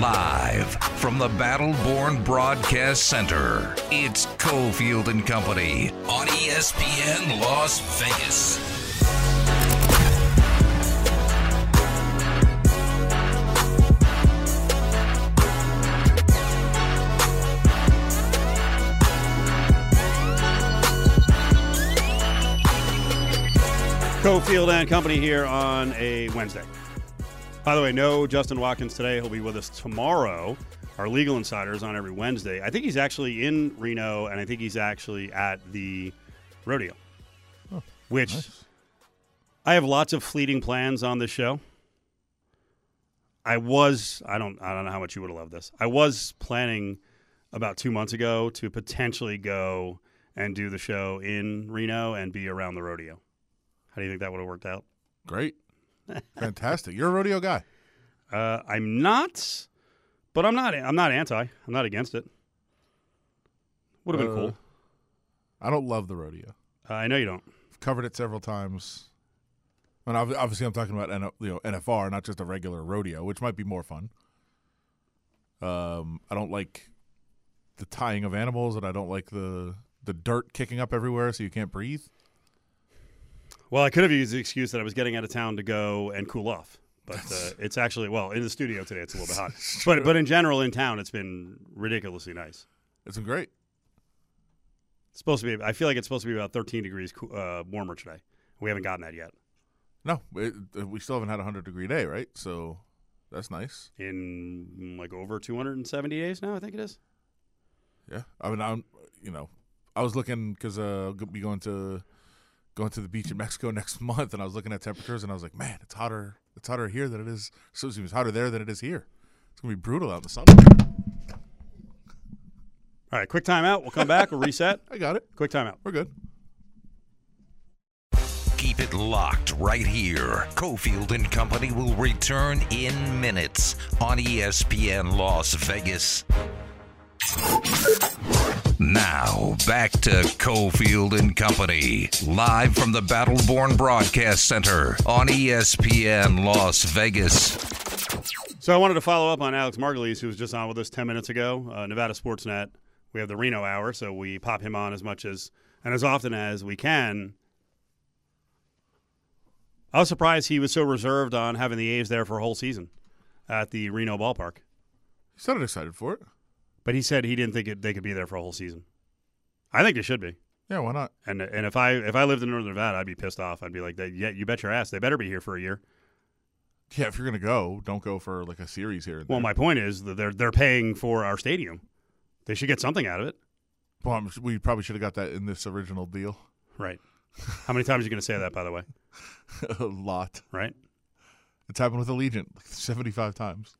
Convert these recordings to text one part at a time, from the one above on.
Live from the Battleborn Broadcast Center, it's Cofield and Company on ESPN Las Vegas. Cofield and Company here on a Wednesday. By the way, no Justin Watkins today. He'll be with us tomorrow. Our legal insiders on every Wednesday. I think he's actually in Reno, and I think he's actually at the rodeo, which I have lots of fleeting plans on this show. I was I don't I don't know how much you would have loved this. I was planning about two months ago to potentially go and do the show in Reno and be around the rodeo. How do you think that would have worked out? Great. Fantastic. You're a rodeo guy. Uh, I'm not, but I'm not. I'm not anti. I'm not against it. Would have been Uh, cool. I don't love the rodeo. Uh, I know you don't. I've covered it several times. And ob- obviously, I'm talking about N- you know NFR, not just a regular rodeo, which might be more fun. Um, I don't like the tying of animals, and I don't like the the dirt kicking up everywhere, so you can't breathe. Well, I could have used the excuse that I was getting out of town to go and cool off, but uh, it's actually well in the studio today. It's a little bit hot, but but in general in town it's been ridiculously nice. It's been great. It's supposed to be. I feel like it's supposed to be about 13 degrees uh, warmer today. We haven't gotten that yet. No, it, we still haven't had a hundred degree day, right? So that's nice. In mm, like over 270 days now, I think it is. Yeah, I mean, I'm you know, I was looking because uh, be going to going to the beach in Mexico next month, and I was looking at temperatures, and I was like, man, it's hotter. It's hotter here than it is. So it's hotter there than it is here. It's gonna be brutal out in the sun. All right, quick timeout. We'll come back. We'll reset. I got it. Quick timeout. We're good. Keep it locked right here. Cofield and Company will return in minutes on ESPN Las Vegas. Now, back to Cofield and Company, live from the Battleborn Broadcast Center on ESPN Las Vegas. So I wanted to follow up on Alex Margulies, who was just on with us 10 minutes ago, uh, Nevada Sportsnet. We have the Reno hour, so we pop him on as much as and as often as we can. I was surprised he was so reserved on having the A's there for a whole season at the Reno ballpark. He sounded excited for it. But he said he didn't think it, they could be there for a whole season. I think they should be. Yeah, why not? And and if I if I lived in Northern Nevada, I'd be pissed off. I'd be like, yeah, you bet your ass, they better be here for a year. Yeah, if you're gonna go, don't go for like a series here. Well, my point is that they're they're paying for our stadium. They should get something out of it. Well, I'm- we probably should have got that in this original deal. Right. How many times are you going to say that, by the way? a lot. Right? It's happened with Allegiant like 75 times.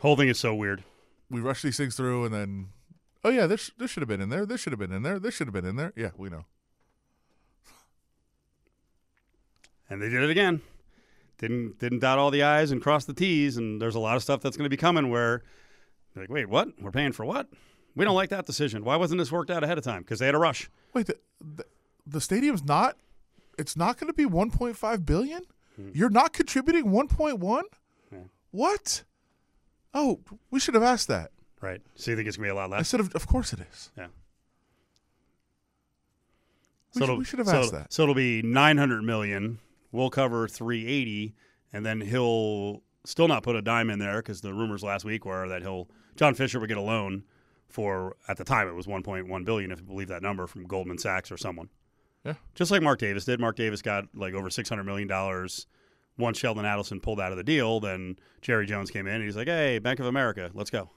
Whole thing is so weird. We rush these things through and then oh yeah this this should have been in there this should have been in there this should have been in there yeah we know And they did it again. Didn't didn't dot all the I's and cross the T's, and there's a lot of stuff that's going to be coming where they're like, wait, what? We're paying for what? We don't like that decision. Why wasn't this worked out ahead of time? Because they had a rush. wait the, the, the stadium's not it's not going to be 1.5 billion hmm. you're not contributing 1.1 Yeah. what oh we should have asked that Right. So you think it's going to be a lot less? i said of, of course it is Yeah. we, should, we should have so, asked that So it'll be 900 million. We'll cover 380, and then he'll still not put a dime in there because the rumors last week were that he'll John Fisher would get a loan for at the time it was 1.1 billion if you believe that number from Goldman Sachs or someone. Yeah. Just like Mark Davis did. Mark Davis got like over 600 million dollars. Once Sheldon Adelson pulled out of the deal, then Jerry Jones came in and he's like, "Hey, Bank of America, let's go."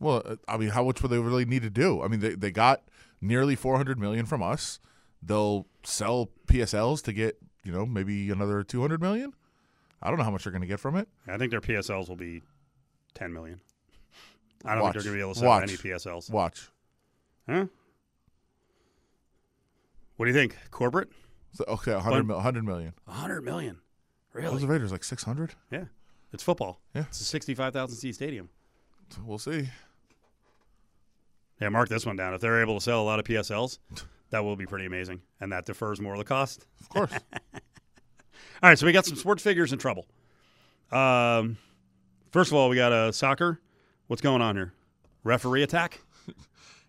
well i mean how much would they really need to do i mean they, they got nearly 400 million from us they'll sell psls to get you know maybe another 200 million i don't know how much they're going to get from it I think their PSLs will be 10 million. I don't Watch. think they're going to be able to sell Watch. any PSLs. watch Huh? What do you think? Corporate? So, okay, 100, Fun. mil, 100 million. 100 million. Those Really? Raiders like 600? Yeah. It's football. Yeah. It's a 65,000 seat stadium. We'll see. Yeah, mark this one down. If they're able to sell a lot of PSLs, that will be pretty amazing. And that defers more of the cost. Of course. All right, so we got some sports figures in trouble. Um, First of all, we got a uh, soccer. What's going on here? Referee attack?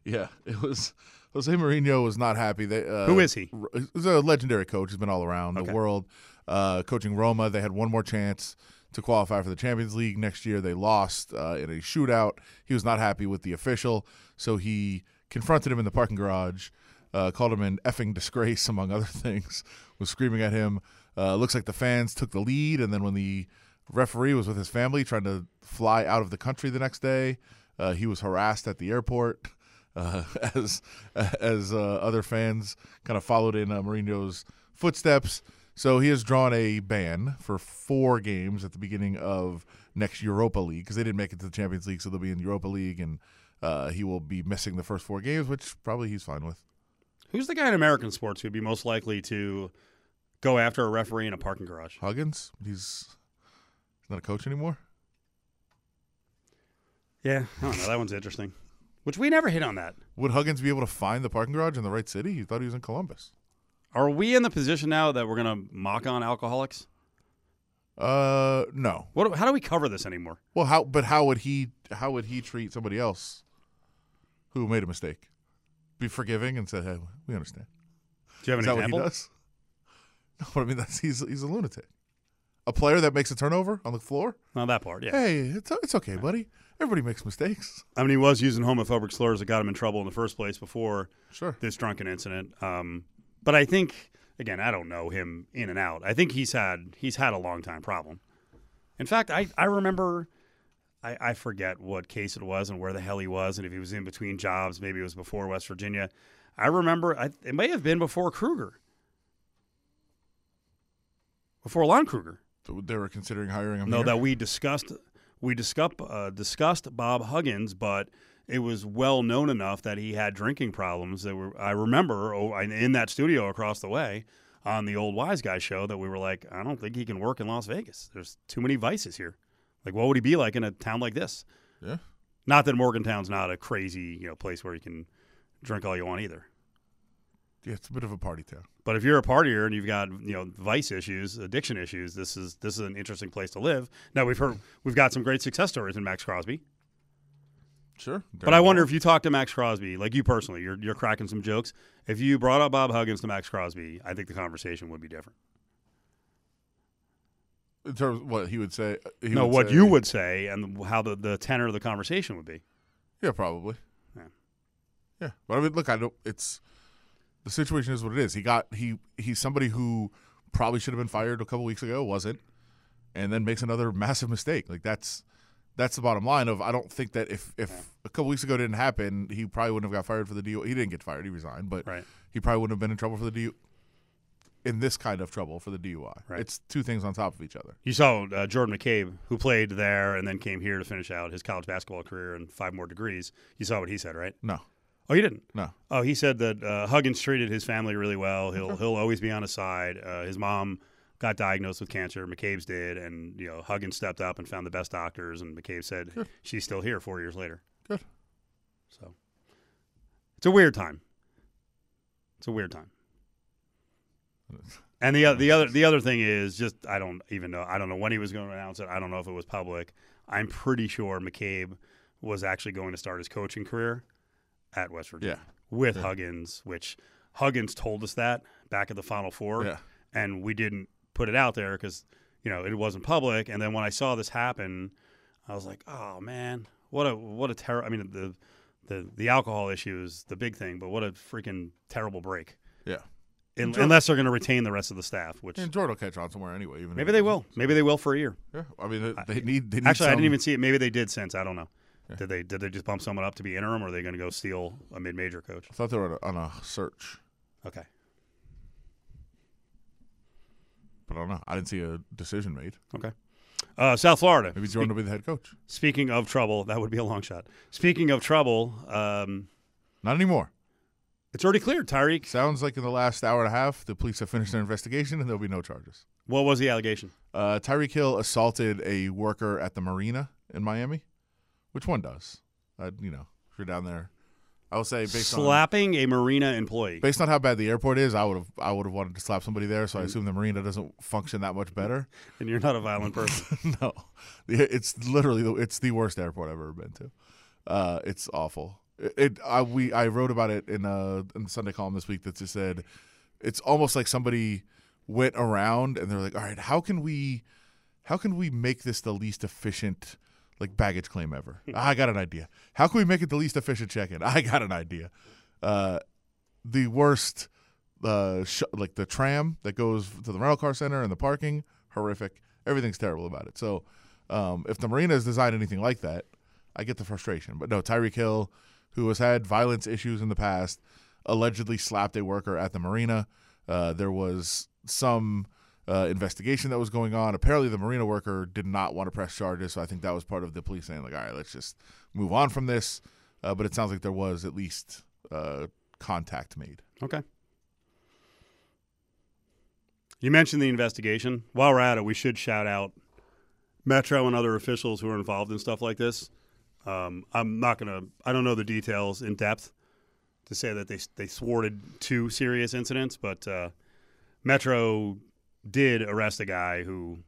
Yeah, it was. Jose Mourinho was not happy. They, uh, Who is he? He's a legendary coach. He's been all around Okay. the world, uh, coaching Roma. They had one more chance to qualify for the Champions League next year. They lost uh, in a shootout. He was not happy with the official, so he confronted him in the parking garage, uh, called him an effing disgrace, among other things. Was screaming at him. Uh, looks like the fans took the lead, and then when the referee was with his family trying to fly out of the country the next day, uh, he was harassed at the airport. Uh, as as uh, other fans kind of followed in uh, Mourinho's footsteps. So he has drawn a ban for four games at the beginning of next Europa League because they didn't make it to the Champions League, so they'll be in Europa League, and uh, he will be missing the first four games, which probably he's fine with. Who's the guy in American sports who'd be most likely to go after a referee in a parking garage? Huggins, he's he's not a coach anymore. Yeah, I don't know. That one's interesting. Which we never hit on that. Would Huggins be able to find the parking garage in the right city? He thought he was in Columbus. Are we in the position now that we're going to mock on alcoholics? Uh, no. What? How do we cover this anymore? Well, how? But how would he? How would he treat somebody else who made a mistake? Be forgiving and say, "Hey, we understand." Do you have Is an that example? what he does? No, but I mean that's he's he's a lunatic. A player that makes a turnover on the floor. Well, that part, yeah. Hey, it's it's okay, buddy. Everybody makes mistakes. I mean, he was using homophobic slurs that got him in trouble in the first place before Sure. this drunken incident. Um, but I think, again, I don't know him in and out. I think he's had he's had a long time problem. In fact, I I remember. I, I forget what case it was and where the hell he was, and if he was in between jobs, maybe it was before West Virginia. I remember I, it may have been before Kruger, before Lon Kruger. So they were considering hiring him. No, here? that we discussed we discussed uh, discussed Bob Huggins, but it was well known enough that he had drinking problems. That were I remember oh, in that studio across the way on the old Wise Guy show that we were like, I don't think he can work in Las Vegas. There's too many vices here. Like, what would he be like in a town like this? Yeah. Not that Morgantown's not a crazy you know place where you can drink all you want either. yeah, it's a bit of a party town. But if you're a partier and you've got you know vice issues, addiction issues, this is this is an interesting place to live. Now we've heard we've got some great success stories in Max Crosby, Sure. but I wonder if you talk to Max Crosby, like you personally, you're you're cracking some jokes. If you brought up Bob Huggins to Max Crosby, I think the conversation would be different. in terms of what he would say. He no, would what say- you would say and how the, the tenor of the conversation would be. Yeah, probably. Yeah. Yeah, but I mean, look, I don't. It's the situation is what it is. He got he he's somebody who probably should have been fired a couple weeks ago, wasn't, and then makes another massive mistake. Like that's that's the bottom line. Of I don't think that if if a couple weeks ago didn't happen, he probably wouldn't have got fired for the DU. He didn't get fired. He resigned, but Right. he probably wouldn't have been in trouble for the DU. In this kind of trouble for the DUI, Right. it's two things on top of each other. You saw uh, Jordan McCabe, who played there and then came here to finish out his college basketball career and five more degrees. You saw what he said, right? No, Oh, you didn't. no, Oh, he said that uh, Huggins treated his family really well. He'll he'll always be on his side. Uh, his mom got diagnosed with cancer. McCabe's did, and you know Huggins stepped up and found the best doctors. And McCabe said Good. she's still here four years later. Good. So it's a weird time. It's a weird time. And the the other the other thing is just I don't even know I don't know when he was going to announce it. I don't know if it was public. I'm pretty sure McCabe was actually going to start his coaching career at West Virginia yeah, with Yeah. Huggins, which Huggins told us that back at the Final Four, yeah. and we didn't put it out there because you know it wasn't public. And then when I saw this happen, I was like, oh man, what a what a terror. I mean the the the alcohol issue is the big thing, but what a freaking terrible break. Yeah. Jordan- unless they're going to retain the rest of the staff, which And Jordan will catch on somewhere anyway. Even maybe they will. Maybe they will for a year. Yeah, I mean they, they need. They need Actually, I didn't even see it. Maybe they did since. I don't know. Yeah. Did they did they just bump someone up to be interim, or are they going to go steal a mid major coach? I thought they were on a search, Okay. But I don't know. I didn't see a decision made. Okay. Uh, South Florida. Maybe Jordan will be the head coach. Speaking of trouble, that would be a long shot. Speaking of trouble, um, Not anymore. it's already cleared. Tyreek, Sounds like in the last hour and a half, the police have finished their investigation and there'll be no charges. what was the allegation? Uh, Tyreek Hill assaulted a worker at the marina in Miami, which one does? Uh, you know, if you're down there I would say based on Slapping a marina employee. based on how bad the airport is, I would have I would have wanted to slap somebody there. So I assume the marina doesn't function that much better. And you're not a violent person. no, it's literally the, it's the worst airport I've ever been to. Uh, it's awful. It, it I, we I wrote about it in a in the Sunday column this week that just said it's almost like somebody went around and they're like, all right, how can we how can we make this the least efficient like baggage claim ever? I got an idea. How can we make it the least efficient check-in? I got an idea. Uh, the worst uh, sh- like the tram that goes to the rental car center and the parking horrific everything's terrible about it so um, if the marina has designed anything like that i get the frustration but no tyreek hill who has had violence issues in the past allegedly slapped a worker at the marina uh, there was some uh, investigation that was going on apparently the marina worker did not want to press charges so i think that was part of the police saying like all right let's just move on from this uh, but it sounds like there was at least uh, contact made Okay. You mentioned the investigation. While we're at it, we should shout out Metro and other officials who are involved in stuff like this. Um, I'm not to, I don't know the details in depth to say that they, they thwarted two serious incidents, but uh, Metro did arrest a guy who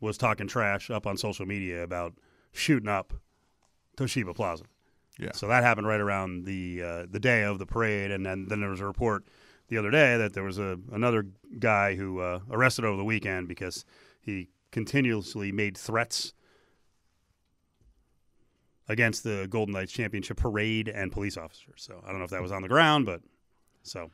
was talking trash up on social media about shooting up Toshiba Plaza. Yeah. So that happened right around the uh, the day of the parade, and then, then there was a report the other day that there was a another guy who uh, arrested over the weekend because he continuously made threats against the Golden Knights championship parade and police officers. So I don't know if that was on the ground, but so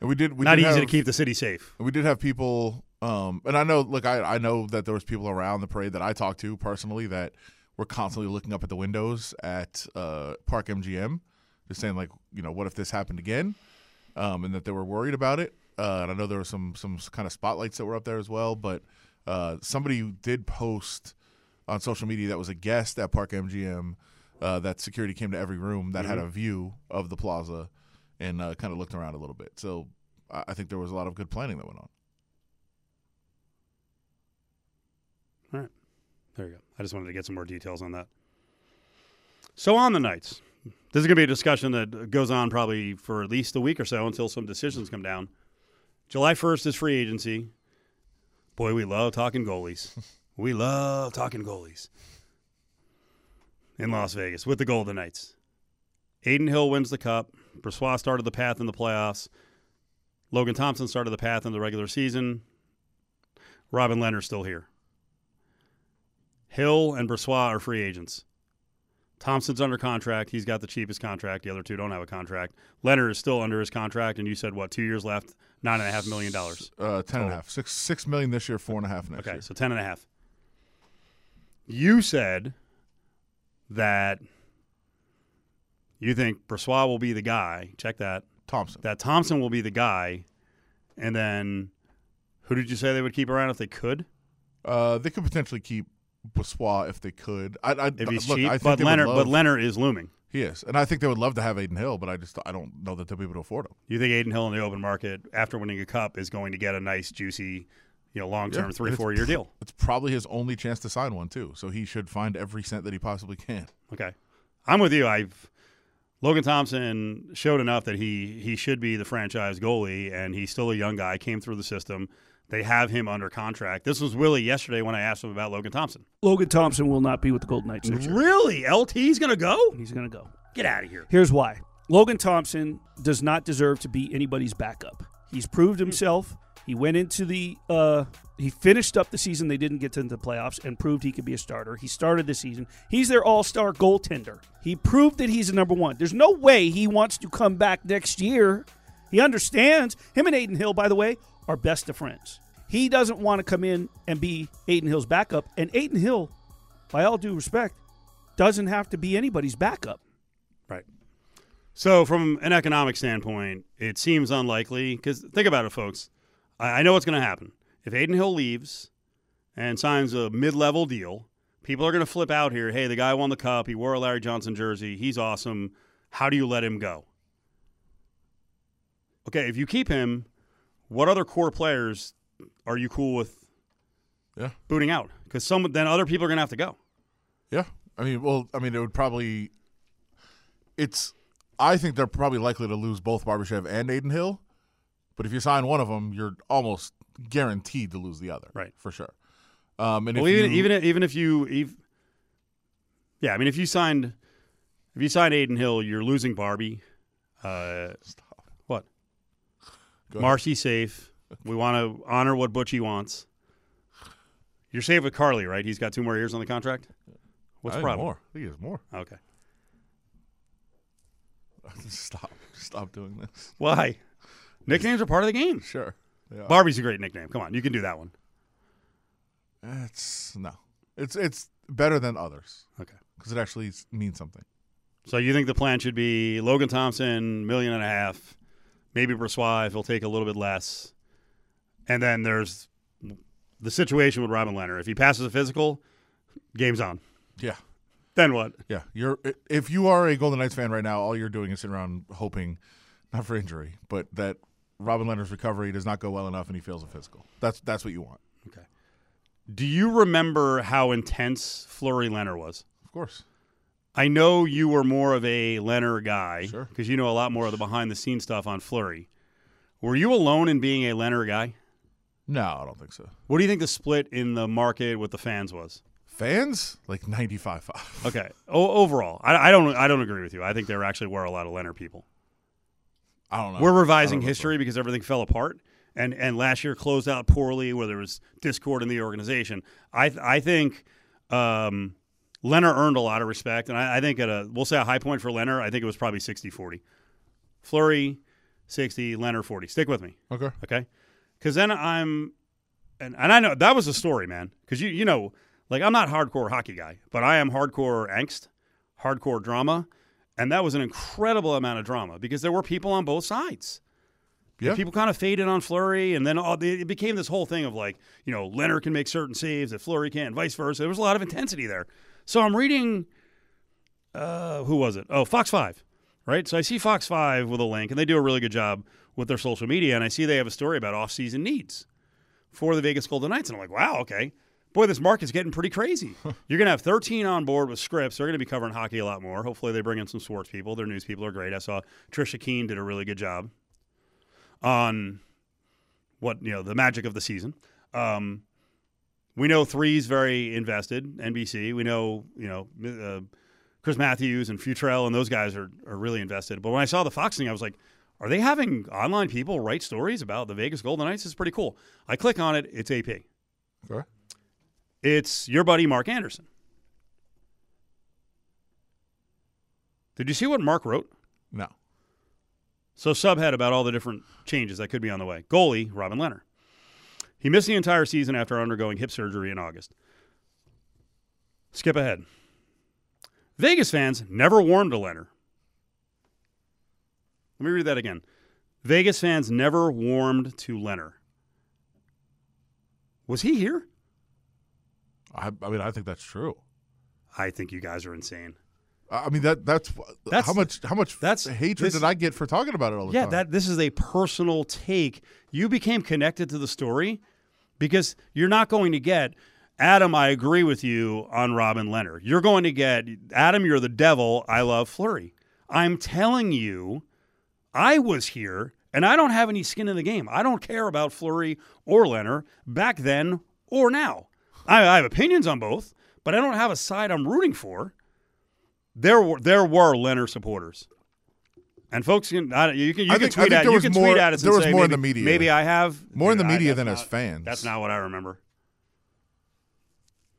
and we did we not did easy to keep the city safe. We did have people, um, and I know, look, I, I know that there was people around the parade that I talked to personally that were constantly looking up at the windows at uh, Park MGM, just saying like, you know, what if this happened again, um, and that they were worried about it. Uh, and I know there were some some kind of spotlights that were up there as well, but uh, somebody did post on social media that was a guest at Park MGM uh, that security came to every room that had a view of the plaza and uh, kind of looked around a little bit. So I think there was a lot of good planning that went on. There you go. I just wanted to get some more details on that. So on the Knights, this is going to be a discussion that goes on probably for at least a week or so until some decisions come down. July 1st is free agency. Boy, we love talking goalies. we love talking goalies in Las Vegas with the Golden Knights. Adin Hill wins the cup. Brossoit started the path in the playoffs. Logan Thompson started the path in the regular season. Robin Lehner's still here. Hill and Brossoit are free agents. Thompson's under contract. He's got the cheapest contract. The other two don't have a contract. Lehner is still under his contract, and you said what? Two years left, nine and a half million dollars. Uh, ten and a half, six six million this year, four and a half next Okay, year. Okay, so ten and a half. You said that you think Brossoit will be the guy. Check that. Thompson. That Thompson will be the guy, and then who did you say they would keep around if they could? Uh, they could potentially keep Brossoit if they could. I, I If he's look, cheap, I think but Lehner, love- but Lehner is looming. he is, and I think they would love to have Adin Hill, but I just I don't know that they'll be able to afford him. You think Adin Hill in the open market after winning a cup is going to get a nice, juicy, you know, long term Yeah, three, four year deal? It's probably his only chance to sign one too, so he should find every cent that he possibly can. Okay, I'm with you. I've Logan Thompson showed enough that he he should be the franchise goalie, and he's still a young guy. Came through the system. They have him under contract. This was Willie yesterday when I asked him about Logan Thompson. Logan Thompson will not be with the Golden Knights next year. Really, LT's going to go? He's going to go. Get out of here. Here's why. Logan Thompson does not deserve to be anybody's backup. He's proved himself. He went into the uh, he finished up the season they didn't get to the playoffs and proved he could be a starter. He started the season. He's their all-star goaltender. He proved that he's a number 1. There's no way he wants to come back next year. He understands. Him and Adin Hill, by the way, are best of friends. He doesn't want to come in and be Adin Hill's backup. And Adin Hill, by all due respect, doesn't have to be anybody's backup. Right. So, from an economic standpoint, it seems unlikely because think about it, folks. I, I know what's going to happen. If Adin Hill leaves and signs a mid level deal, people are going to flip out here. Hey, the guy won the cup. He wore a Larry Johnson jersey. He's awesome. How do you let him go? Okay, if you keep him, what other core players are you cool with Yeah, booting out? Because some then other people are going to have to go. yeah. I mean, well, I mean, it would probably. It's I think they're probably likely to lose both Barbashev and Adin Hill. But if you sign one of them, you're almost guaranteed to lose the other. Right. For sure. Um, and Well, if even you, even if- even if you, ev yeah, I mean, if you signed, if you signed Adin Hill, you're losing Barbie. Uh, what? Marcy safe. We want to honor what Butchie wants. You're safe with Carly, right? He's got two more years on the contract. What's the problem? More. I think there's more. Okay. Stop. Stop doing this. Why? Nicknames are part of the game. Sure. Yeah. Barbie's a great nickname. Come on, you can do that one. It's no. It's it's better than others Okay. because it actually s- means something. So you think the plan should be Logan Thompson, million and a half, maybe Brossoit if he'll take a little bit less, and then there's the situation with Robin Lehner. If he passes a physical, game's on. Yeah. Then what? Yeah. You're if you are a Golden Knights fan right now, all you're doing is sitting around hoping, not for injury, but that Robin Lehner's recovery does not go well enough and he fails a physical. That's that's what you want. Okay. Do you remember how intense Fleury Lehner was? Of course. I know you were more of a Lehner guy Sure. because you know a lot more of the behind the scenes stuff on Fleury. Were you alone in being a Lehner guy? No, I don't think so. What do you think the split in the market with the fans was? Fans like 95 5. Okay, o- overall, I, I don't I don't agree with you. I think there actually were a lot of Lehner people. I don't know. We're revising know. history because everything fell apart, and and last year closed out poorly, where there was discord in the organization. I th- I think um, Lehner earned a lot of respect, and I, I think at a we'll say a high point for Lehner, I think it was probably 60-40. Fleury, sixty, Lehner forty. Stick with me, Okay. okay? Because then I'm, and and I know that was a story, man. Because you you know, like I'm not hardcore hockey guy, but I am hardcore angst, hardcore drama. And that was an incredible amount of drama because there were people on both sides. Yeah. People kind of faded on Fleury, and then all, it became this whole thing of like, you know, Lehner can make certain saves that Fleury can't, and vice versa. There was a lot of intensity there. So I'm reading, uh, who was it? Oh, Fox 5, right? So I see Fox 5 with a link, and they do a really good job with their social media, and I see they have a story about off-season needs for the Vegas Golden Knights, and I'm like, wow, okay. Boy, this market's getting pretty crazy. You're going to have 13 on board with scripts. They're going to be covering hockey a lot more. Hopefully, they bring in some sports people. Their news people are great. I saw Trisha Keene did a really good job on what you know the magic of the season. Um, we know three's very invested. NBC. We know you know uh, Chris Matthews and Futrell and those guys are are really invested. But when I saw the Fox thing, I was like, are they having online people write stories about the Vegas Golden Knights? It's pretty cool. I click on it. It's AP. Okay. It's your buddy Mark Anderson. Did you see what Mark wrote? No. So subhead about all the different changes that could be on the way. Goalie, Robin Lehner. He missed the entire season after undergoing hip surgery in August. Skip ahead. Vegas fans never warmed to Lehner. Let me read that again. Vegas fans never warmed to Lehner. Was he here? I, I mean, I think that's true. I think you guys are insane. I mean that that's, That's- how much how much that's- hatred this- did I get for talking about it all the Yeah, time? that this is a personal take. You became connected to the story because you're not going to get Adam. I agree with you on Robin Lehner. You're going to get Adam. You're the devil. I love Fleury. I'm telling you, I was here, and I don't have any skin in the game. I don't care about Fleury or Lehner back then or now. I, I have opinions on both, but I don't have a side I'm rooting for. There were there were Lehner supporters. And folks, can, I, you can you I can think- tweet at you can more- tweet at us. there was say, more in the media. Maybe I have More in the Dude, I- media than not- as fans. That's not what I remember.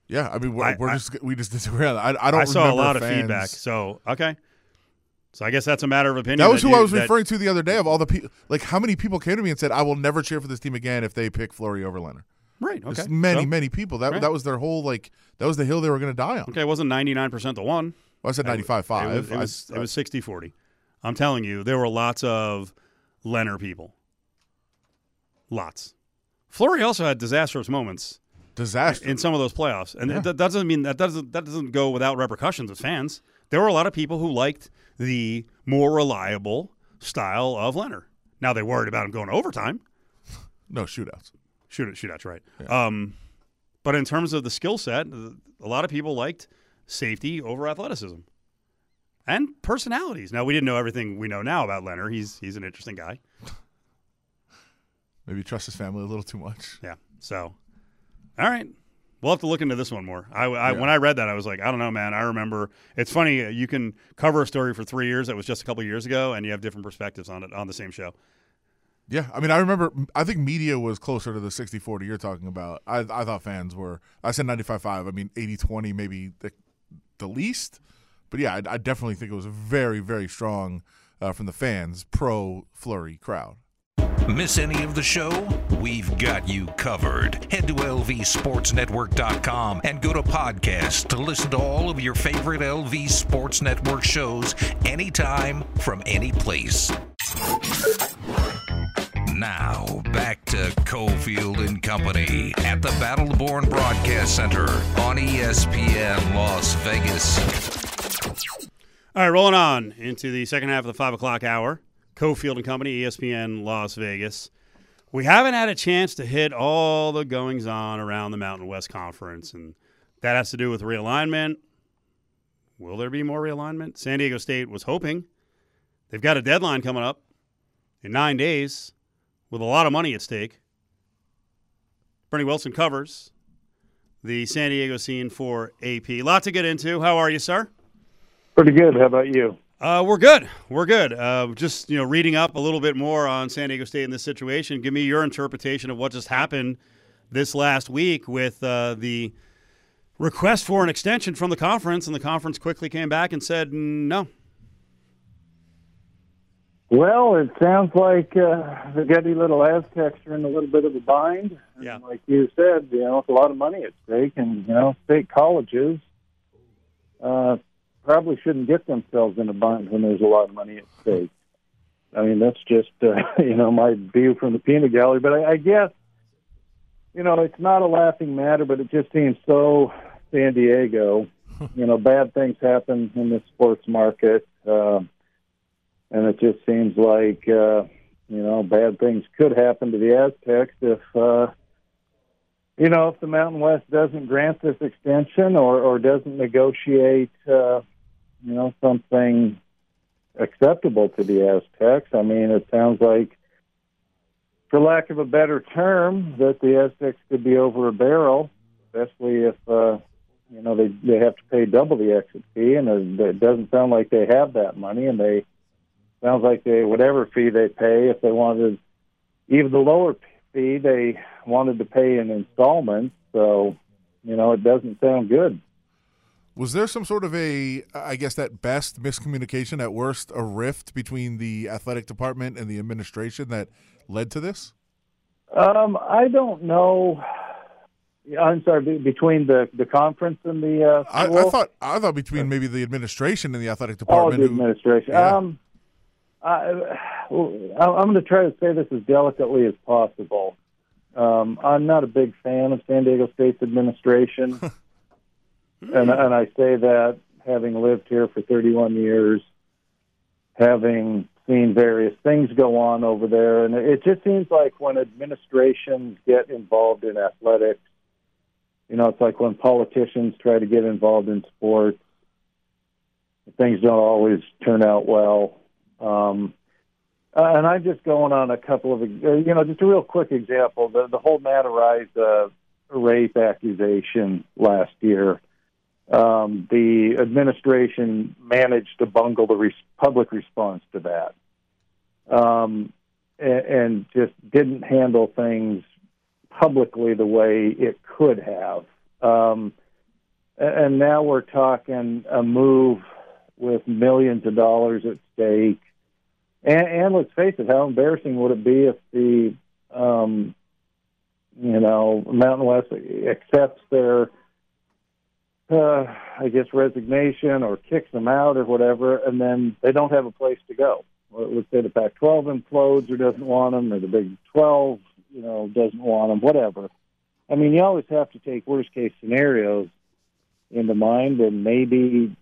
yeah, I mean we're, I- we're just we just disagree on that. I, I don't. I saw a lot of feedback. So okay, so I guess that's a matter of opinion. That was who you- I was that- referring to the other day. Of all the people, like how many people came to me and said, "I will never cheer for this team again if they pick Fleury over Lehner." Right. Okay. There's many, So, many people. That Right. that was their whole like that was the hill they were going to die on. Okay, it wasn't ninety nine percent to one. Well, I said ninety five It five. was it was, it was 60-40. I'm telling you, there were lots of Lehner people. Lots. Fleury also had disastrous moments disaster. in some of those playoffs, and Yeah. that doesn't mean that doesn't that doesn't go without repercussions with fans. There were a lot of people who liked the more reliable style of Lehner. Now they worried about him going to overtime. no shootouts. Shoot, shootouts, right? Um, but in terms of the skill set, a lot of people liked safety over athleticism, and personalities. Now we didn't know everything we know now about Lehner. He's he's an interesting guy. Maybe trust his family a little too much. Yeah. So, all right. We'll have to look into this one more. I, I Yeah. when I read that, I was like, I don't know, man. I remember. It's funny. uh, You can cover a story for three years that was just a couple years ago, and you have different perspectives on it on the same show. Yeah, I mean, I remember. I think media was closer to the 60-40 you're talking about. I, I thought fans were. I said 95-5. I mean, 80-20 maybe the, the least. But yeah, I, I definitely think it was a very, very strong uh, from the fans pro Fleury crowd. Miss any of the show? We've got you covered. Head to lvsportsnetwork.com and go to podcast to listen to all of your favorite LV Sports Network shows anytime from any place. Now, back to Cofield and Company at the Battleborn Broadcast Center on ESPN Las Vegas. All right, rolling on into the second half of the five o'clock hour. Cofield and Company, ESPN Las Vegas. We haven't had a chance to hit all the goings on around the Mountain West Conference, and that has to do with realignment. Will there be more realignment? San Diego State was hoping. They've got a deadline coming up in nine days with a lot of money at stake. Bernie Wilson covers the San Diego scene for AP. Lot to get into. How are you, sir? Pretty good. How about you? Uh, we're good. We're good. Uh, just you know, reading up a little bit more on San Diego State in this situation. Give me your interpretation of what just happened this last week with uh, the request for an extension from the conference, and the conference quickly came back and said no. Well, it sounds like uh, the Getty little Aztecs are in a little bit of a bind. And Yeah. Like you said, you know, it's a lot of money at stake, and you know, state colleges uh, probably shouldn't get themselves in a bind when there's a lot of money at stake. I mean, that's just uh, you know my view from the peanut gallery. But I, I guess you know it's not a laughing matter, but it just seems so San Diego. you know, bad things happen in the sports market. Uh, and it just seems like uh, you know bad things could happen to the Aztecs if uh, you know if the Mountain West doesn't grant this extension or or doesn't negotiate uh, you know something acceptable to the Aztecs. I mean, it sounds like, for lack of a better term, that the Aztecs could be over a barrel, especially if. Uh, you know they they have to pay double the exit fee, and it, doesn't sound like they have that money, and they sounds like they whatever fee they pay if they wanted even the lower fee they wanted to pay in installments so you know it doesn't sound good Was there some sort of a, I guess, at best miscommunication, at worst a rift between the athletic department and the administration that led to this? um i don't know i'm sorry be- between the the conference and the uh I, I thought I thought between maybe the administration and the athletic department. oh the who- administration Yeah. um I, I'm going to try to say this as delicately as possible. Um, I'm not a big fan of San Diego State's administration. and and I say that having lived here for 31 years, having seen various things go on over there, and it just seems like when administrations get involved in athletics, you know, it's like when politicians try to get involved in sports, things don't always turn out well. Um, uh, and I'm just going on a couple of, uh, you know, just a real quick example. The the whole Matt Araiza uh, rape accusation last year. Um, the administration managed to bungle the res- public response to that, um, and, and just didn't handle things publicly the way it could have. Um, and now we're talking a move with millions of dollars at stake. And, and let's face it, how embarrassing would it be if the, um, you know, Mountain West accepts their, uh, I guess, resignation or kicks them out or whatever, and then they don't have a place to go. Let's say the Pac-12 implodes or doesn't want them, or the Big 12, you know, doesn't want them, whatever. I mean, you always have to take worst-case scenarios into mind, and maybe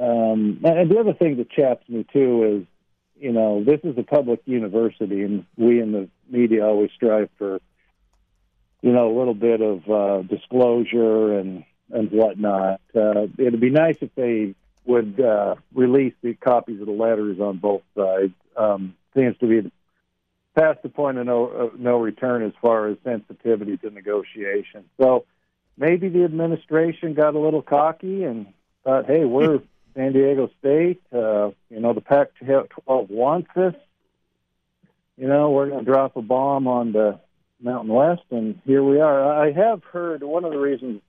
um, and the other thing that chaps me too is, you know, this is a public university, and we in the media always strive for, you know, a little bit of uh, disclosure and and whatnot. Uh, it'd be nice if they would uh, release the copies of the letters on both sides. Um, seems to be past the point of no uh, no return as far as sensitivity to negotiation. So maybe the administration got a little cocky and thought, "Hey, we're San Diego State. Uh, you know, the Pac-12 wants us. You know, we're going to drop a bomb on the Mountain West, and here we are." I have heard one of the reasons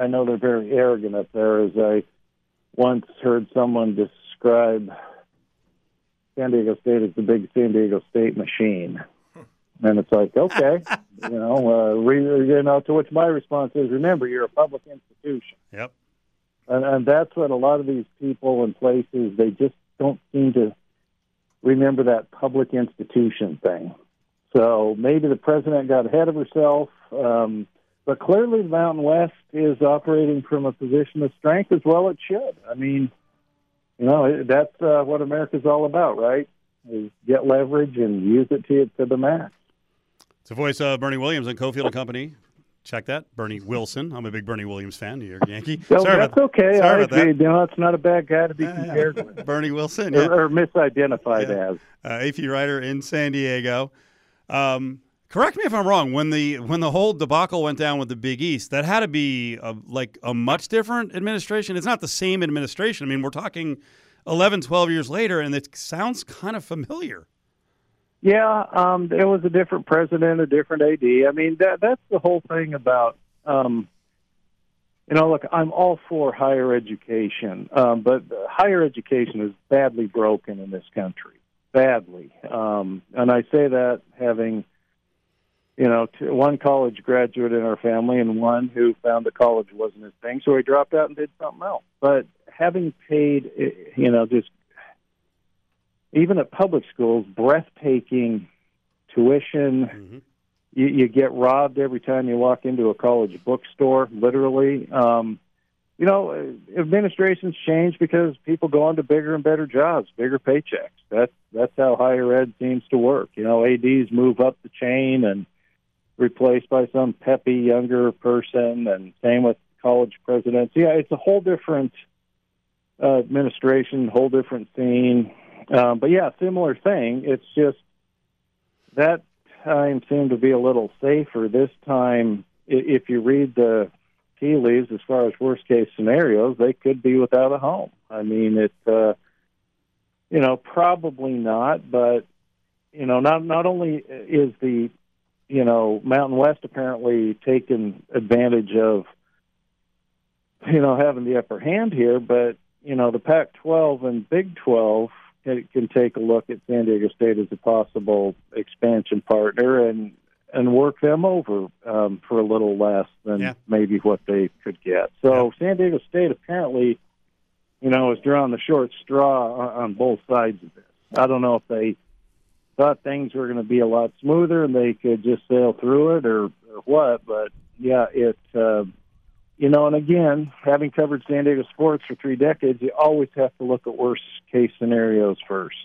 I know they're very arrogant up there. As I once heard someone describe San Diego State as the big San Diego State machine. And it's like, okay, you know, uh, re, you know, to which my response is, remember, you're a public institution. Yep. And, and that's what a lot of these people and places, they just don't seem to remember that public institution thing. So maybe the president got ahead of herself. Um, but clearly, the Mountain West is operating from a position of strength as well. It should. I mean, you know, that's uh, what America's all about, right? Is get leverage and use it to to the max. It's the voice of Bernie Williams and Cofield and Company. Check that, Bernie Wilson. I'm a big Bernie Williams fan. New York Yankee. So Sorry that's about, okay. Sorry I about that. agree. You know, it's not a bad guy to be compared with Bernie Wilson, yeah. or, or misidentified Yeah. as. uh, AP writer in San Diego. Um, correct me if I'm wrong. When the when the whole debacle went down with the Big East, that had to be a, like a much different administration. It's not the same administration. I mean, we're talking 11, 12 years later, and it sounds kind of familiar. Yeah, um, there was a different president, a different AD. I mean, that that's the whole thing about. Um, you know, look, I'm all for higher education, um, but higher education is badly broken in this country, badly. Um, and I say that having, you know, t- one college graduate in our family and one who found the college wasn't his thing, so he dropped out and did something else. But having paid, you know, just even at public schools, breathtaking tuition. You, you get robbed every time you walk into a college bookstore, literally. Um, you know, administrations change because people go on to bigger and better jobs, bigger paychecks. That's that's how higher ed seems to work. You know, ads move up the chain and replaced by some peppy younger person, and same with college presidents. Yeah, it's a whole different uh, administration, whole different scene. Um, but yeah, similar thing. It's just that time seemed to be a little safer. This time, if you read the tea leaves, as far as worst case scenarios, they could be without a home. I mean, it. Uh, you know, probably not, but you know, not not only is the you know Mountain West apparently taken advantage of you know having the upper hand here, but you know the Pac-12 and Big 12 can, can take a look at San Diego State as a possible expansion partner and and work them over um, for a little less than Yeah. maybe what they could get. So San Diego State apparently, you know, is drawing the short straw on both sides of this. I don't know if they thought things were going to be a lot smoother and they could just sail through it or, or what, but yeah, it. Uh, you know, and again, having covered San Diego sports for three decades, you always have to look at worst case scenarios first.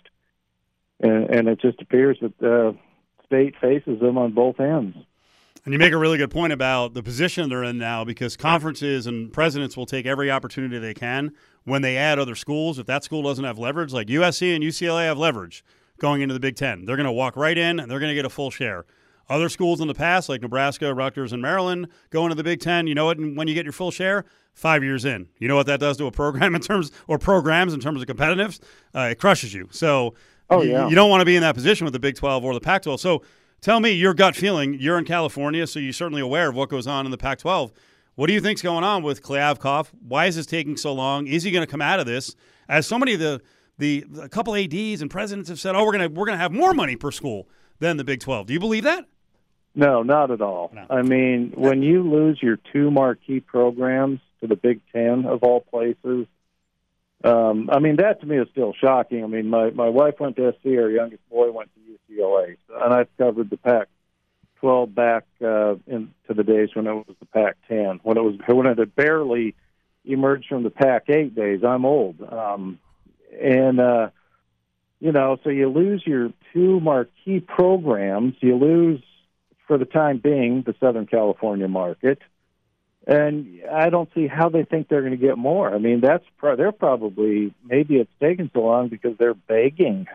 And, and it just appears that the state faces them on both ends. And you make a really good point about the position they're in now because conferences and presidents will take every opportunity they can when they add other schools. If that school doesn't have leverage, like USC and UCLA have leverage going into the Big Ten, they're going to walk right in and they're going to get a full share. Other schools in the past, like Nebraska, Rutgers, and Maryland, going to the Big Ten. You know what? When you get your full share, five years in, you know what that does to a program in terms or programs in terms of competitiveness. Uh, it crushes you. So, Oh, you- yeah. you don't want to be in that position with the Big 12 or the Pac 12. So, tell me your gut feeling. You're in California, so you're certainly aware of what goes on in the Pac 12. What do you think's going on with Kliavkoff? Why is this taking so long? Is he going to come out of this? As so many of the the a couple ads and presidents have said, "Oh, we're gonna we're gonna have more money per school than the Big 12." Do you believe that? No, not at all. No. I mean, when you lose your two marquee programs to the Big Ten of all places, um, I mean that to me is still shocking. I mean, my my wife went to SC, our youngest boy went to UCLA, and I've covered the Pac-12 back uh, into the days when it was the Pac-10, when it was when it had barely emerged from the Pac-8 days. I'm old, um, and uh, you know, so you lose your two marquee programs, you lose for the time being the Southern California market, and I don't see how they think they're going to get more. I mean, that's pro- they're probably maybe it's taken so long because they're begging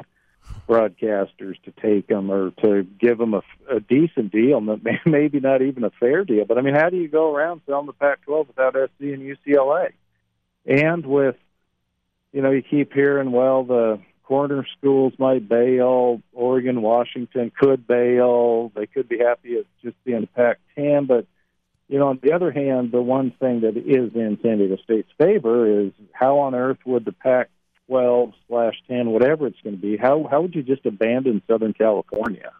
broadcasters to take them or to give them a, a decent deal, maybe not even a fair deal. But I mean, how do you go around selling the Pac-12 without SC and UCLA? And with, you know, you keep hearing, well, the corner schools might bail. Oregon, Washington could bail. They could be happy at just being a Pac-10, but you know, on the other hand, the one thing that is in San Diego State's favor is how on earth would the Pac-12 slash 10, whatever it's going to be, how how would you just abandon Southern California?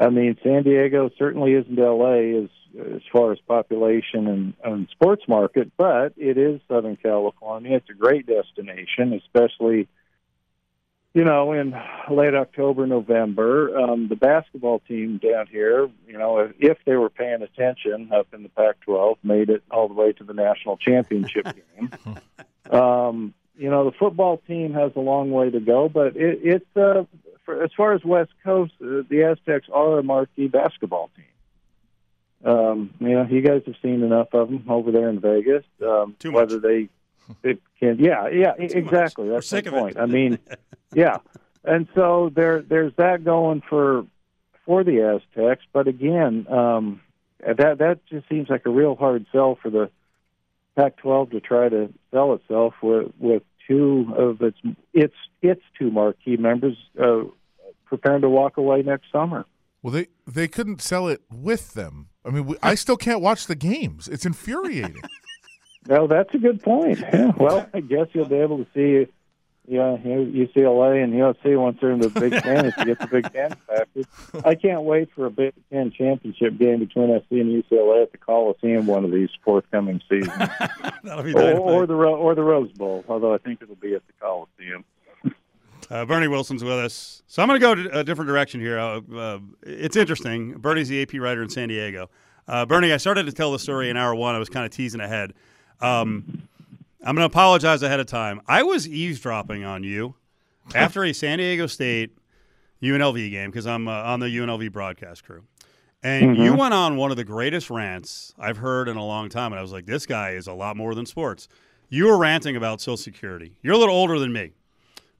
I mean, San Diego certainly isn't L.A. as as far as population and, and sports market, but it is Southern California. It's a great destination, especially you know, in late October, November, um, the basketball team down here, you know, if, if they were paying attention up in the Pac-12, made it all the way to the national championship game. Um, you know, the football team has a long way to go, but it, it's uh, for, as far as West Coast, uh, the Aztecs are a marquee basketball team. Um, you know, you guys have seen enough of them over there in Vegas. Um, Too whether they it can, yeah, yeah, Too exactly. much. That's my sick of it. point. I mean, yeah, and so there, there's that going for for the Aztecs. But again, um, that that just seems like a real hard sell for the Pac-12 to try to sell itself with with two of its its its two marquee members uh, preparing to walk away next summer. Well, they they couldn't sell it with them. I mean, we, I still can't watch the games. It's infuriating. No, that's a good point. Yeah, well, I guess you'll be able to see, yeah, UCLA and USC once they're in the Big Ten if you get the Big Ten package. I can't wait for a Big Ten championship game between SC and UCLA at the Coliseum one of these forthcoming seasons, That'll be or, or the or the Rose Bowl. Although I think it'll be at the Coliseum. Uh, Bernie Wilson's with us. So I'm going to go a different direction here. Uh, uh, it's interesting. Bernie's the AP writer in San Diego. Uh, Bernie, I started to tell the story in hour one. I was kind of teasing ahead. Um, I'm going to apologize ahead of time. I was eavesdropping on you after a San Diego State UNLV game because I'm uh, on the UNLV broadcast crew. And you went on one of the greatest rants I've heard in a long time. And I was like, this guy is a lot more than sports. You were ranting about Social Security. You're a little older than me.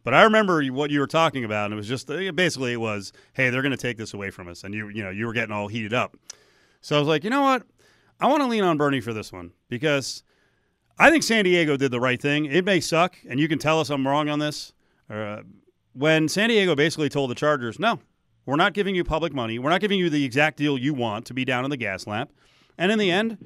But I remember what you were talking about, and it was just uh, basically it was, hey, they're going to take this away from us, and you you know you were getting all heated up. So I was like, you know what, I want to lean on Bernie for this one because I think San Diego did the right thing. It may suck, and you can tell us I'm wrong on this. Uh, when San Diego basically told the Chargers, no, we're not giving you public money, we're not giving you the exact deal you want to be down in the Gaslamp, and in the end,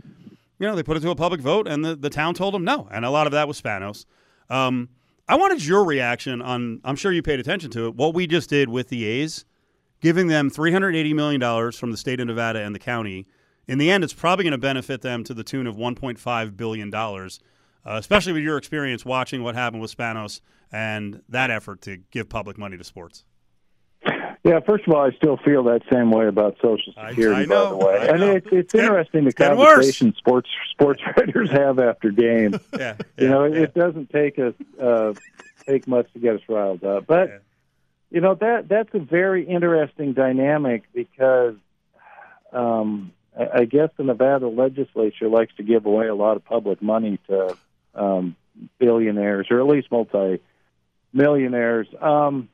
you know, they put it to a public vote, and the, the town told them no, and a lot of that was Spanos. Um, I wanted your reaction on. I'm sure you paid attention to it. What we just did with the A's, giving them 380 million dollars from the state of Nevada and the county. In the end, it's probably going to benefit them to the tune of 1.5 billion dollars. Uh, especially with your experience watching what happened with Spanos and that effort to give public money to sports. Yeah, first of all, I still feel that same way about Social Security. I know, by the way, I and know. it's it's interesting the conversation sports sports writers have after games. Yeah, you know, yeah. it doesn't take us uh, take much to get us riled up. But Yeah. you know that that's a very interesting dynamic because um, I, guess the Nevada legislature likes to give away a lot of public money to um, billionaires or at least multi millionaires. Um,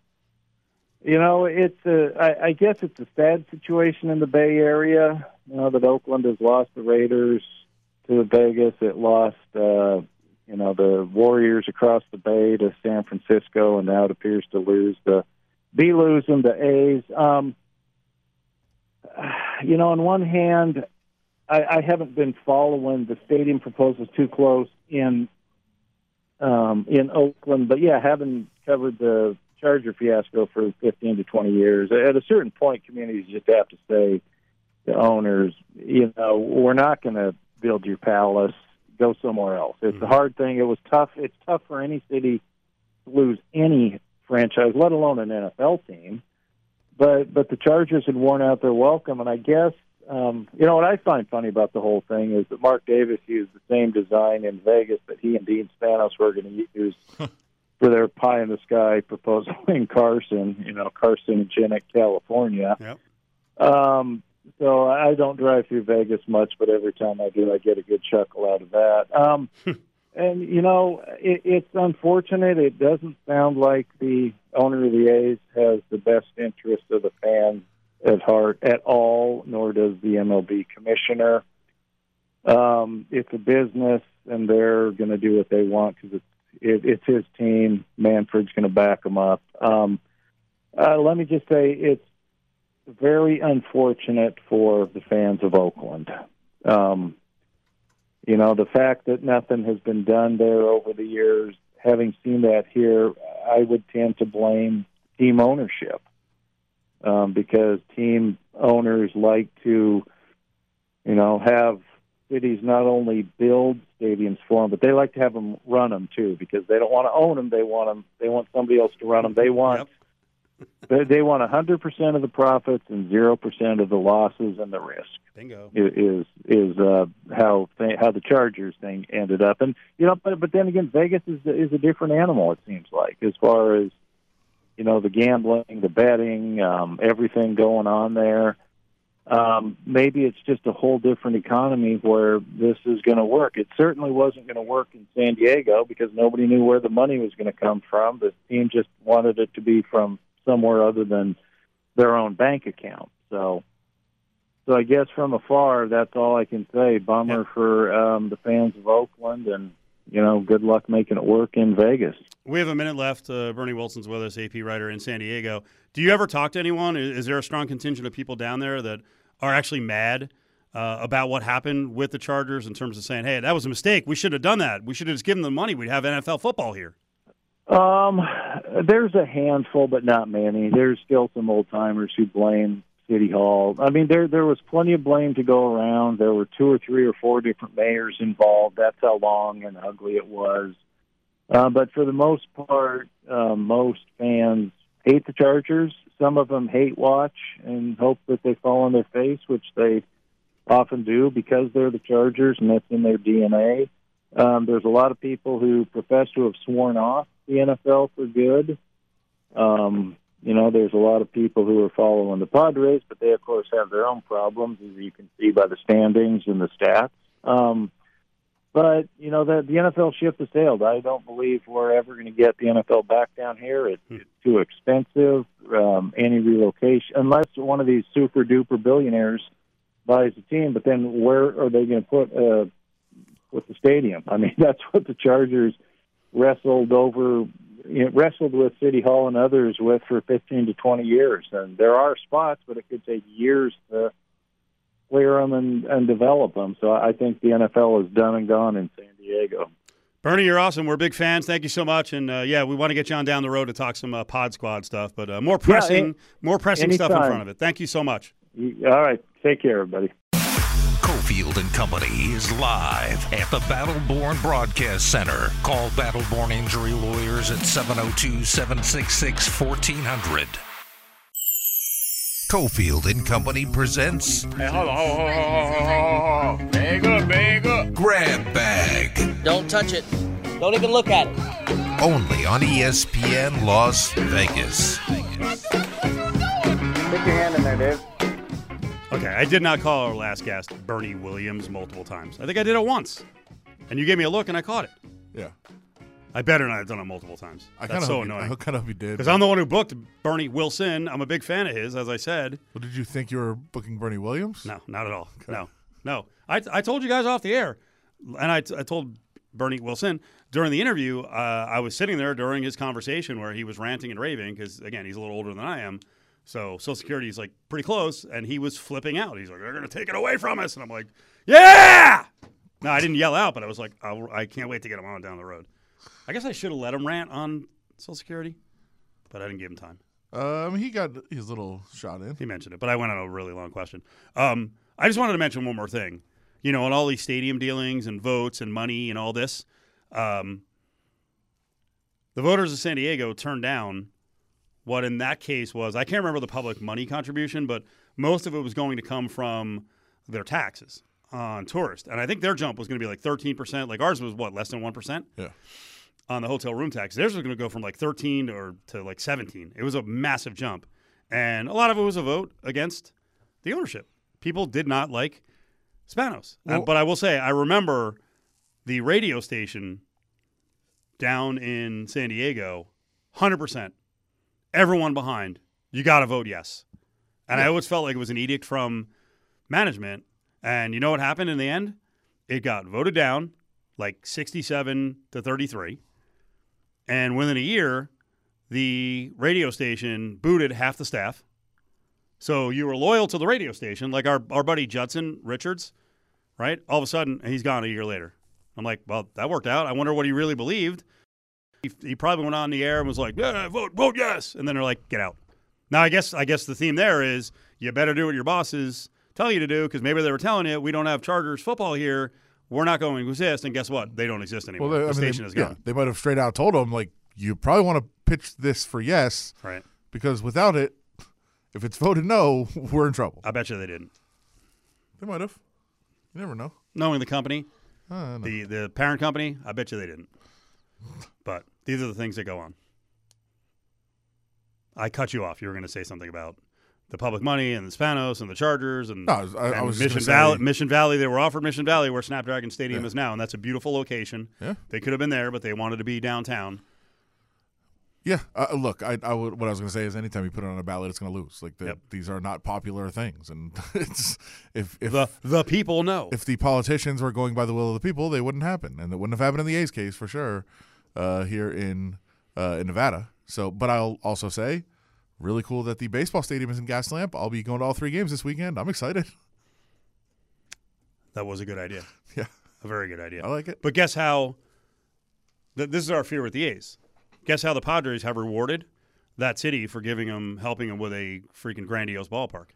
you know, it's a, I, I guess it's a sad situation in the Bay Area. You know that Oakland has lost the Raiders to Vegas. It lost, uh, you know, the Warriors across the Bay to San Francisco, and now it appears to lose the be losing the A's. Um, you know, on one hand, I, I haven't been following the stadium proposals too close in um, in Oakland, but yeah, having covered the Charger fiasco for 15 to 20 years, at a certain point, communities just have to say to owners, you know, we're not going to build your palace. Go somewhere else. It's a hard thing. It was tough. It's tough for any city to lose any franchise, let alone an NFL team. But but the Chargers had worn out their welcome, and I guess um, you know what I find funny about the whole thing is that Mark Davis used the same design in Vegas that he and Dean Spanos were going to use for their pie in the sky proposal in Carson, you know, carcinogenic California. Yep. Um, so I don't drive through Vegas much, but every time I do, I get a good chuckle out of that. Um, and you know, it, it's unfortunate. It doesn't sound like the owner of the A's has the best interest of the fans at heart at all, nor does the MLB commissioner. Um, it's a business, and they're going to do what they want because it's it, it's his team. Manfred's going to back him up. Um, uh, let me just say it's very unfortunate for the fans of Oakland. Um, you know, the fact that nothing has been done there over the years, having seen that here, I would tend to blame team ownership um, because team owners like to, you know, have cities not only build stadiums for them, but they like to have them run them too because they don't want to own them. They want them. They want somebody else to run them. They want. Yep. They, they want 100% of the profits and 0% of the losses and the risk Bingo. is is uh, how how the Chargers thing ended up. And you know, but but then again, Vegas is is a different animal. It seems like as far as you know, the gambling, the betting, um, everything going on there. Um, maybe it's just a whole different economy where this is going to work. It certainly wasn't going to work in San Diego because nobody knew where the money was going to come from. The team just wanted it to be from somewhere other than their own bank account. So, so I guess from afar, that's all I can say. Bummer for um, the fans of Oakland, and you know, good luck making it work in Vegas. We have a minute left. Uh, Bernie Wilson's with us, AP writer in San Diego. Do you ever talk to anyone? Is, is there a strong contingent of people down there that are actually mad uh, about what happened with the Chargers in terms of saying, "Hey, that was a mistake. We should have done that. We should have just given them the money. We'd have NFL football here." Um, there's a handful, but not many. There's still some old timers who blame City Hall. I mean, there there was plenty of blame to go around. There were two or three or four different mayors involved. That's how long and ugly it was. Uh, but for the most part, uh, most fans hate the Chargers. Some of them hate watch and hope that they fall on their face, which they often do because they're the Chargers and that's in their DNA. Um, there's a lot of people who profess to have sworn off the NFL for good. Um, you know, there's a lot of people who are following the Padres, but they, of course, have their own problems, as you can see by the standings and the stats. Um, but you know, the, the NFL ship has sailed. I don't believe we're ever going to get the NFL back down here. It, it's too expensive. Um, any relocation, unless one of these super duper billionaires buys a team, but then where are they going to put uh, put the stadium? I mean, that's what the Chargers wrestled over you know, wrestled with City Hall and others with for 15 to 20 years. And there are spots, but it could take years to clear them and, and develop them. So I think the NFL is done and gone in San Diego. Bernie, you're awesome. We're big fans. Thank you so much. And uh, yeah, we want to get you on down the road to talk some uh, Pod Squad stuff, but uh, more pressing, any- more pressing stuff in front of it. Thank you so much. All right. Take care, everybody. Cofield and Company is live at the Battleborn Broadcast Center. Call Battleborn Injury Lawyers at 702 766 1400. Cofield and Company presents Hey, hold on, hold on, hold on, hold on, hold on. Bag up, bag up. Grab Bag, Don't touch it. Don't even look at it. only on ESPN Las Vegas. Stick your hand in there, Dave. Okay, I did not call our last guest Bernie Williams multiple times. I think I did it once. And you gave me a look and I caught it. Yeah. I better not have done it multiple times. I That's kind of so hope you, annoying. I kind of hope you did. Because I'm the one who booked Bernie Wilson. I'm a big fan of his, as I said. Well, did you think you were booking Bernie Williams? No, not at all. No, no. I, I told you guys off the air, and I, I told Bernie Wilson during the interview. Uh, I was sitting there during his conversation where he was ranting and raving because again he's a little older than I am, so Social Security is like pretty close, and he was flipping out. He's like, "They're gonna take it away from us," and I'm like, "Yeah!" No, I didn't yell out, but I was like, I'll, "I can't wait to get him on down the road." I guess I should have let him rant on Social Security, but I didn't give him time. Mean, he got his little shot in. He mentioned it, but I went on a really long question. Um, I just wanted to mention one more thing. You know, on all these stadium dealings and votes and money and all this, um, the voters of San Diego turned down what in that case was I can't remember the public money contribution, but most of it was going to come from their taxes on tourists. And I think their jump was going to be like 13%. Like ours was what, less than 1%? Yeah. on the hotel room tax. Theirs was going to go from like 13 or to like 17. It was a massive jump. And a lot of it was a vote against the ownership. People did not like Spanos. Uh, but I will say, I remember the radio station down in San Diego, 100%. Everyone behind, you got to vote yes. And I always felt like it was an edict from management. And you know what happened in the end? It got voted down like 67 to 33. And within a year, the radio station booted half the staff. So you were loyal to the radio station, like our, our buddy Judson Richards, right? All of a sudden, he's gone a year later. I'm like, well, that worked out. I wonder what he really believed. He, he probably went on the air and was like, yeah, vote, vote yes. And then they're like, get out. Now, I guess I guess the theme there is you better do what your bosses tell you to do because maybe they were telling you we don't have Chargers football here. We're not going to exist. And guess what? They don't exist anymore. Well, they, the I mean, station they, is yeah, gone. they might have straight out told him like, you probably want to pitch this for yes Right. because without it, if it's voted no, we're in trouble. I bet you they didn't. They might have. You never know. Knowing the company, Uh, the the parent company, I bet you they didn't. But these are the things that go on. I cut you off. You were going to say something about the public money and the Spanos and the Chargers and, No, I I- and Mission Valley. Mission Valley. They were offered Mission Valley, where Snapdragon Stadium Yeah. is now, and that's a beautiful location. Yeah. They could have been there, but they wanted to be downtown. Yeah, uh, look, I, I would, what I was going to say is anytime you put it on a ballot, it's going to lose. Like the, Yep. these are not popular things, and it's if if The the people know. if the politicians were going by the will of the people, they wouldn't happen, and it wouldn't have happened in the A's case for sure uh, here in uh, in Nevada. So, but I'll also say, really cool that the baseball stadium is in Gaslamp. I'll be going to all three games this weekend. I'm excited. that was a good idea. Yeah, A very good idea. I like it. But guess how? Th- this is our fear with the A's. Guess how the Padres have rewarded that city for giving them, helping them with a freaking grandiose ballpark.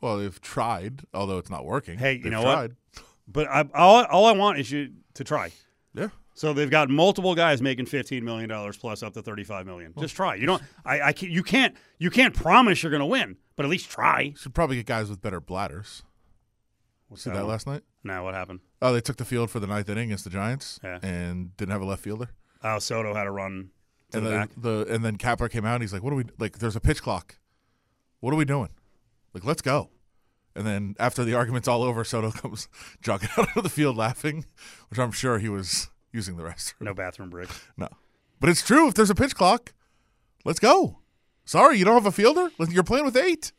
Well, they've tried, although it's not working. Hey, you They've know what? But I, all, all I want is you to try. Yeah. So they've got multiple guys making fifteen million dollars plus up to thirty-five million. Just try. You don't. I. I can't, you can't. You can't promise you're going to win, but at least try. Should probably get guys with better bladders. What's See that last night? Now what happened? Oh, they took the field for the ninth inning against the Giants Yeah. and didn't have a left fielder. Oh, Soto had a run to and the then back. the and then Kapler came out and he's like, "What are we like? There's a pitch clock. What are we doing? Like, let's go." And then after the argument's all over, Soto comes jogging out of the field laughing, which I'm sure he was using the restroom. No bathroom break. No, but it's true. If there's a pitch clock, let's go. Sorry, you don't have a fielder. You're playing with eight.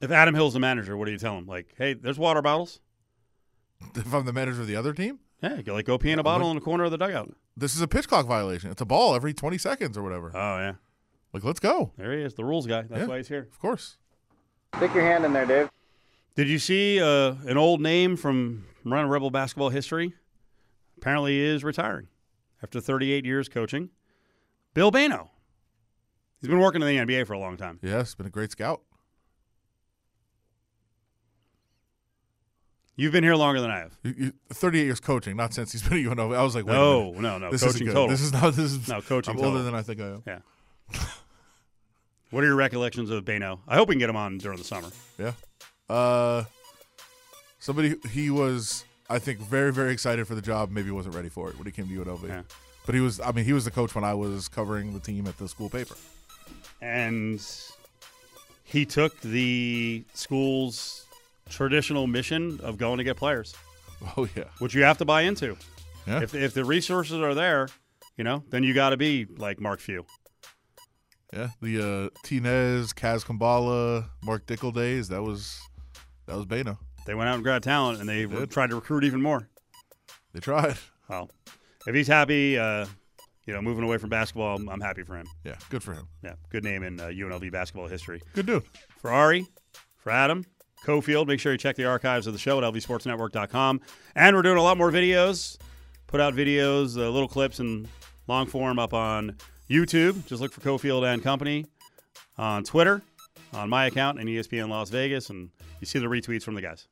If Adam Hill's the manager, what do you tell him? Like, hey, there's water bottles. If I'm the manager of the other team, Yeah, you like go pee in a bottle in the corner of the dugout. this is a pitch clock violation. It's a ball every 20 seconds or whatever. Oh yeah, Like, let's go. there he is, the rules guy. That's Yeah. why he's here. Of course. Stick your hand in there, Dave. Did you see uh, an old name from Run Rebel basketball history? Apparently, is retiring after 38 years coaching. Bill Bayno. He's been working in the NBA for a long time. Yes, been a great scout. You've been here longer than I have. You, you, 38 years coaching, not since he's been at UNLV. I was like, wait No, no, no. This coaching total. This is not. This is No, coaching I'm total. older than I think I am. yeah. What are your recollections of Bayno? I hope we can get him on during the summer. Yeah. Uh, somebody he was, I think, very very excited for the job. Maybe wasn't ready for it when he came to UNLV. Yeah. But he was. I mean, he was the coach when I was covering the team at the school paper. and he took the school's traditional mission of going to get players, Oh yeah. which you have to buy into. Yeah. If, if the resources are there, you know, then you got to be like Mark Few. Yeah. The uh, Tinez, Kaz Kambala, Mark Dickel days. That was that was Bayno. They went out and grabbed talent, and they Did. tried to recruit even more. They tried. Well, if he's happy, uh, you know, moving away from basketball, I'm, I'm happy for him. Yeah. Good for him. Yeah, good name in uh, UNLV basketball history. Good dude. For Ari, for Adam, Cofield, make sure you check the archives of the show at lvsportsnetwork.com. And we're doing a lot more videos. Put out videos, uh, little clips, and long form up on YouTube. Just look for Cofield and Company on Twitter, on my account, and ESPN Las Vegas, and you see the retweets from the guys.